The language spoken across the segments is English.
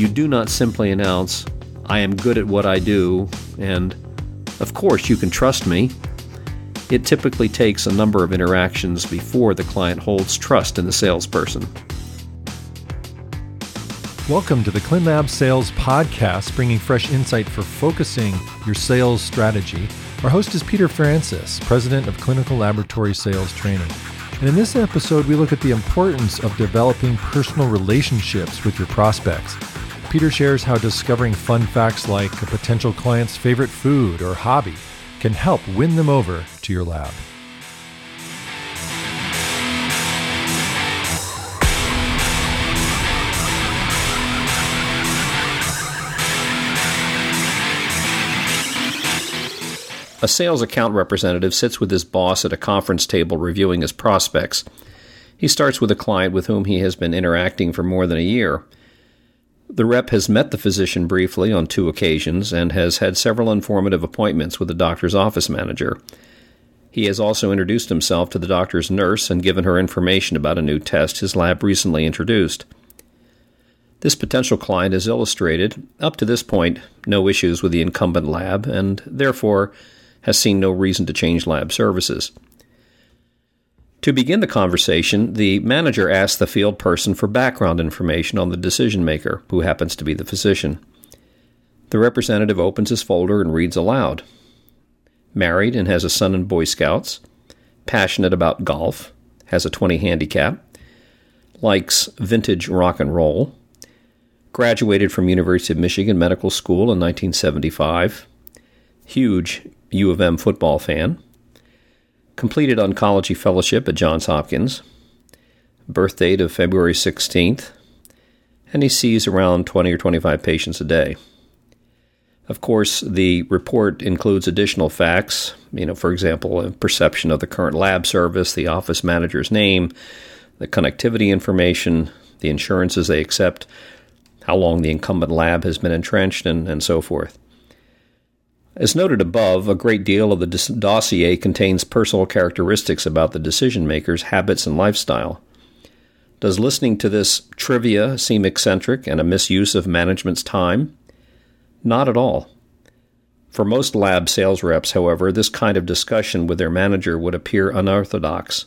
you do not simply announce, I am good at what I do, and of course you can trust me. It typically takes a number of interactions before the client holds trust in the salesperson. Welcome to the ClinLab Sales Podcast, bringing fresh insight for focusing your sales strategy. Our host is Peter Francis, President of Clinical Laboratory Sales Training. And in this episode, we look at the importance of developing personal relationships with your prospects. Peter shares how discovering fun facts like a potential client's favorite food or hobby can help win them over to your lab. A sales account representative sits with his boss at a conference table reviewing his prospects. He starts with a client with whom he has been interacting for more than a year. The rep has met the physician briefly on two occasions and has had several informative appointments with the doctor's office manager. He has also introduced himself to the doctor's nurse and given her information about a new test his lab recently introduced. This potential client has illustrated, up to this point, no issues with the incumbent lab and, therefore, has seen no reason to change lab services. To begin the conversation, the manager asks the field person for background information on the decision maker, who happens to be the physician. The representative opens his folder and reads aloud. Married and has a son in Boy Scouts, passionate about golf, has a 20 handicap, likes vintage rock and roll, graduated from University of Michigan Medical School in 1975, huge U of M football fan. Completed oncology fellowship at Johns Hopkins. Birth date of February 16th. And he sees around 20 or 25 patients a day. Of course, the report includes additional facts, you know, for example, a perception of the current lab service, the office manager's name, the connectivity information, the insurances they accept, how long the incumbent lab has been entrenched, and, and so forth. As noted above, a great deal of the dossier contains personal characteristics about the decision maker's habits and lifestyle. Does listening to this trivia seem eccentric and a misuse of management's time? Not at all. For most lab sales reps, however, this kind of discussion with their manager would appear unorthodox.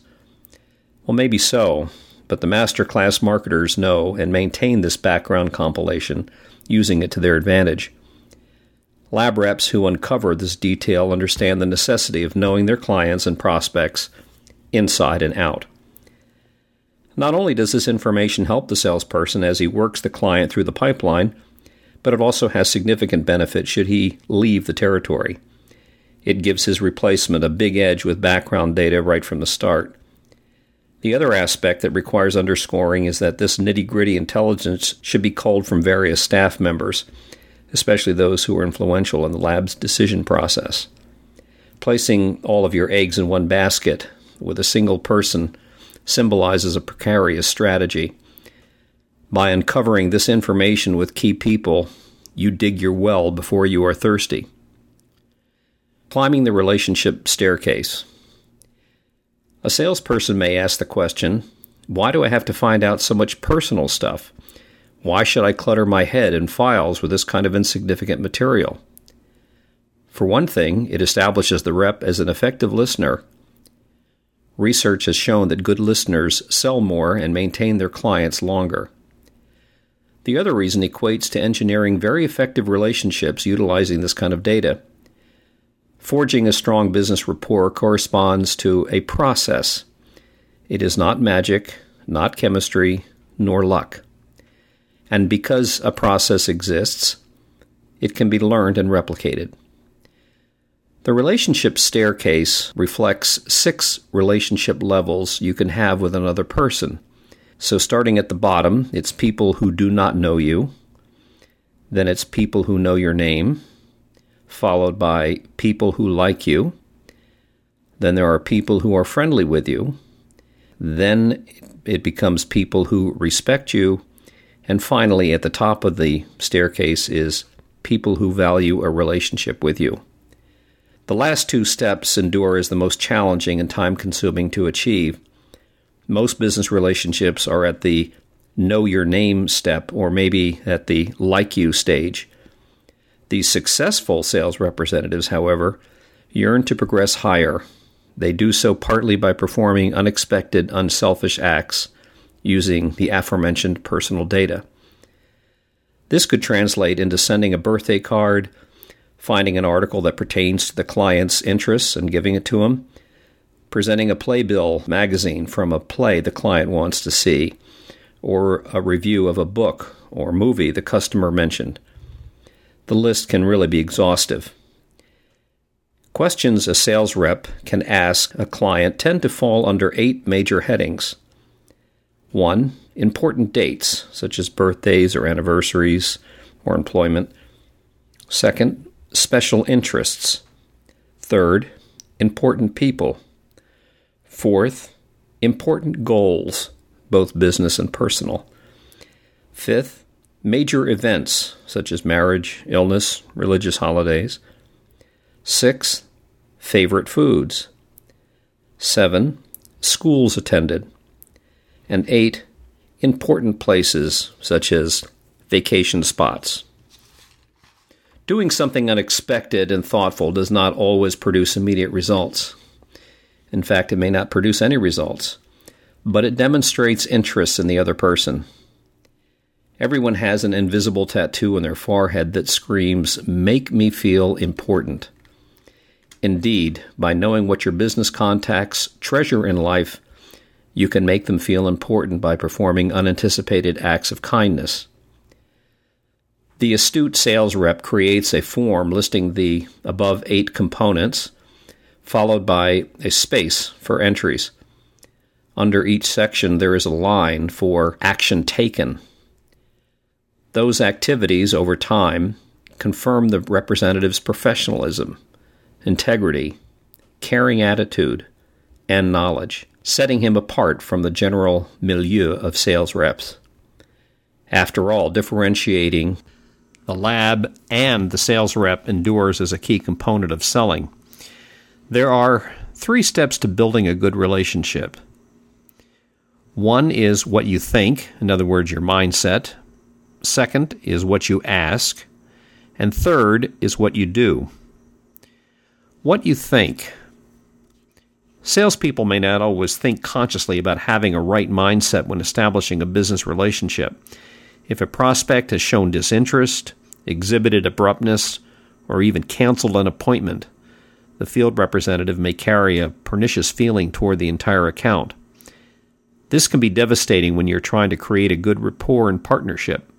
Well, maybe so, but the master class marketers know and maintain this background compilation, using it to their advantage. Lab reps who uncover this detail understand the necessity of knowing their clients and prospects inside and out. Not only does this information help the salesperson as he works the client through the pipeline, but it also has significant benefit should he leave the territory. It gives his replacement a big edge with background data right from the start. The other aspect that requires underscoring is that this nitty gritty intelligence should be culled from various staff members especially those who are influential in the lab's decision process. Placing all of your eggs in one basket with a single person symbolizes a precarious strategy. By uncovering this information with key people, you dig your well before you are thirsty. Climbing the relationship staircase. A salesperson may ask the question why do I have to find out so much personal stuff? Why should I clutter my head in files with this kind of insignificant material? For one thing, it establishes the rep as an effective listener. Research has shown that good listeners sell more and maintain their clients longer. The other reason equates to engineering very effective relationships utilizing this kind of data. Forging a strong business rapport corresponds to a process. It is not magic, not chemistry, nor luck. And because a process exists, it can be learned and replicated. The relationship staircase reflects six relationship levels you can have with another person. So, starting at the bottom, it's people who do not know you. Then it's people who know your name, followed by people who like you. Then there are people who are friendly with you. Then it becomes people who respect you and finally, at the top of the staircase is people who value a relationship with you. The last two steps endure as the most challenging and time consuming to achieve. Most business relationships are at the know your name step or maybe at the like you stage. These successful sales representatives, however, yearn to progress higher. They do so partly by performing unexpected, unselfish acts using the aforementioned personal data. This could translate into sending a birthday card, finding an article that pertains to the client's interests and giving it to him, presenting a playbill magazine from a play the client wants to see, or a review of a book or movie the customer mentioned. The list can really be exhaustive. Questions a sales rep can ask a client tend to fall under eight major headings. 1. Important dates, such as birthdays or anniversaries or employment. Second, special interests. Third, important people. Fourth, important goals, both business and personal. Fifth, major events such as marriage, illness, religious holidays. Sixth, favorite foods. Seven, schools attended. And eight, important places such as vacation spots. Doing something unexpected and thoughtful does not always produce immediate results. In fact, it may not produce any results, but it demonstrates interest in the other person. Everyone has an invisible tattoo on their forehead that screams, Make me feel important. Indeed, by knowing what your business contacts treasure in life, you can make them feel important by performing unanticipated acts of kindness. The astute sales rep creates a form listing the above eight components followed by a space for entries. Under each section, there is a line for action taken. Those activities over time confirm the representative's professionalism, integrity, caring attitude, and knowledge, setting him apart from the general milieu of sales reps. After all, differentiating the lab and the sales rep endures as a key component of selling. There are three steps to building a good relationship. One is what you think, in other words, your mindset. Second is what you ask. And third is what you do. What you think. Salespeople may not always think consciously about having a right mindset when establishing a business relationship. If a prospect has shown disinterest, exhibited abruptness, or even canceled an appointment, the field representative may carry a pernicious feeling toward the entire account. This can be devastating when you're trying to create a good rapport and partnership.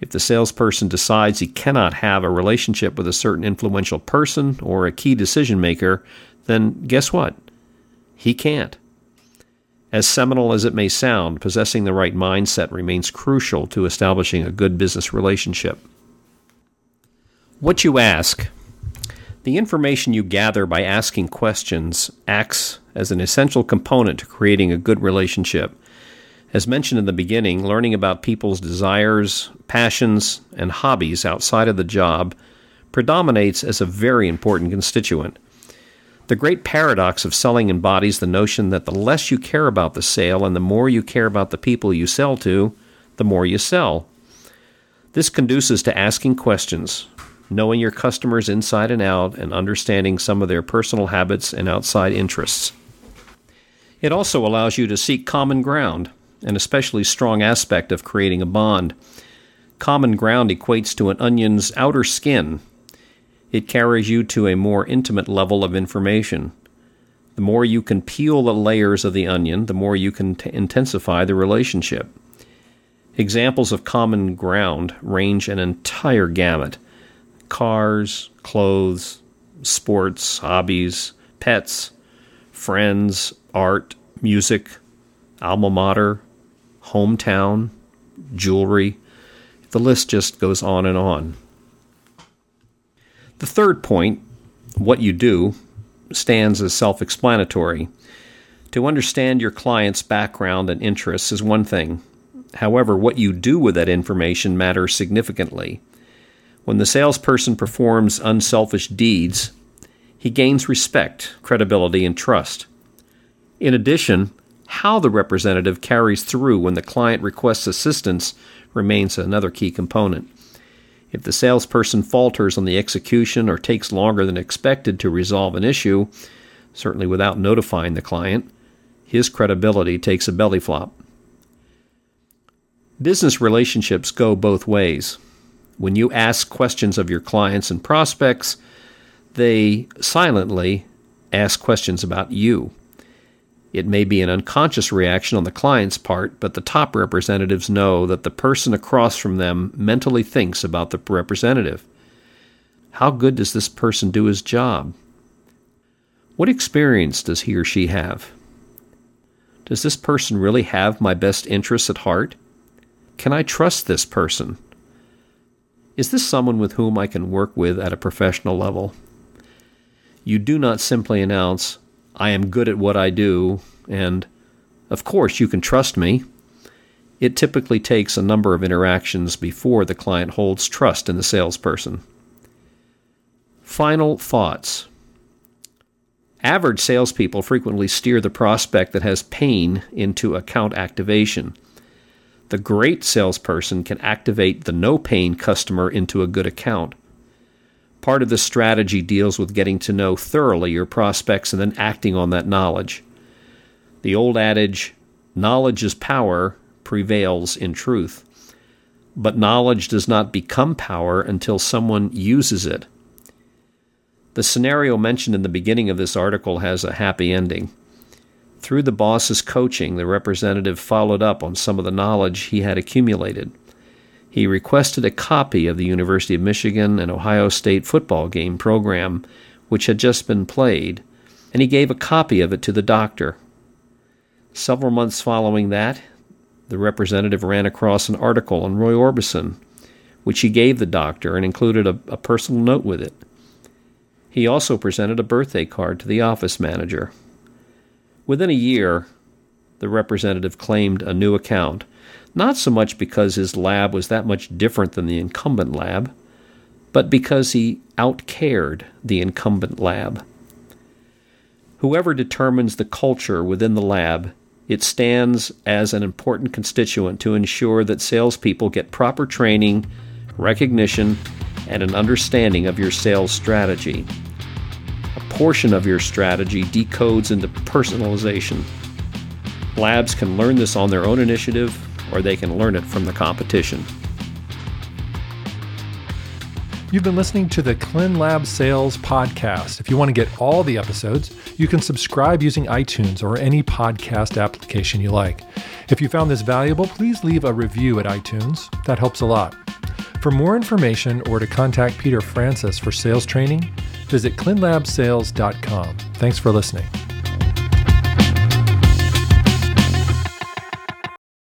If the salesperson decides he cannot have a relationship with a certain influential person or a key decision maker, then guess what? He can't. As seminal as it may sound, possessing the right mindset remains crucial to establishing a good business relationship. What you ask the information you gather by asking questions acts as an essential component to creating a good relationship. As mentioned in the beginning, learning about people's desires, passions, and hobbies outside of the job predominates as a very important constituent. The great paradox of selling embodies the notion that the less you care about the sale and the more you care about the people you sell to, the more you sell. This conduces to asking questions, knowing your customers inside and out, and understanding some of their personal habits and outside interests. It also allows you to seek common ground, an especially strong aspect of creating a bond. Common ground equates to an onion's outer skin. It carries you to a more intimate level of information. The more you can peel the layers of the onion, the more you can t- intensify the relationship. Examples of common ground range an entire gamut cars, clothes, sports, hobbies, pets, friends, art, music, alma mater, hometown, jewelry. The list just goes on and on. The third point, what you do, stands as self explanatory. To understand your client's background and interests is one thing. However, what you do with that information matters significantly. When the salesperson performs unselfish deeds, he gains respect, credibility, and trust. In addition, How the representative carries through when the client requests assistance remains another key component. If the salesperson falters on the execution or takes longer than expected to resolve an issue, certainly without notifying the client, his credibility takes a belly flop. Business relationships go both ways. When you ask questions of your clients and prospects, they silently ask questions about you. It may be an unconscious reaction on the client's part, but the top representatives know that the person across from them mentally thinks about the representative. How good does this person do his job? What experience does he or she have? Does this person really have my best interests at heart? Can I trust this person? Is this someone with whom I can work with at a professional level? You do not simply announce, I am good at what I do, and of course you can trust me. It typically takes a number of interactions before the client holds trust in the salesperson. Final thoughts. Average salespeople frequently steer the prospect that has pain into account activation. The great salesperson can activate the no pain customer into a good account. Part of the strategy deals with getting to know thoroughly your prospects and then acting on that knowledge. The old adage, knowledge is power, prevails in truth. But knowledge does not become power until someone uses it. The scenario mentioned in the beginning of this article has a happy ending. Through the boss's coaching, the representative followed up on some of the knowledge he had accumulated. He requested a copy of the University of Michigan and Ohio State football game program, which had just been played, and he gave a copy of it to the doctor. Several months following that, the representative ran across an article on Roy Orbison, which he gave the doctor and included a, a personal note with it. He also presented a birthday card to the office manager. Within a year, the representative claimed a new account not so much because his lab was that much different than the incumbent lab, but because he outcared the incumbent lab. Whoever determines the culture within the lab, it stands as an important constituent to ensure that salespeople get proper training, recognition, and an understanding of your sales strategy. A portion of your strategy decodes into personalization. Labs can learn this on their own initiative or they can learn it from the competition. You've been listening to the ClinLab Sales Podcast. If you want to get all the episodes, you can subscribe using iTunes or any podcast application you like. If you found this valuable, please leave a review at iTunes. That helps a lot. For more information or to contact Peter Francis for sales training, visit clinlabsales.com. Thanks for listening.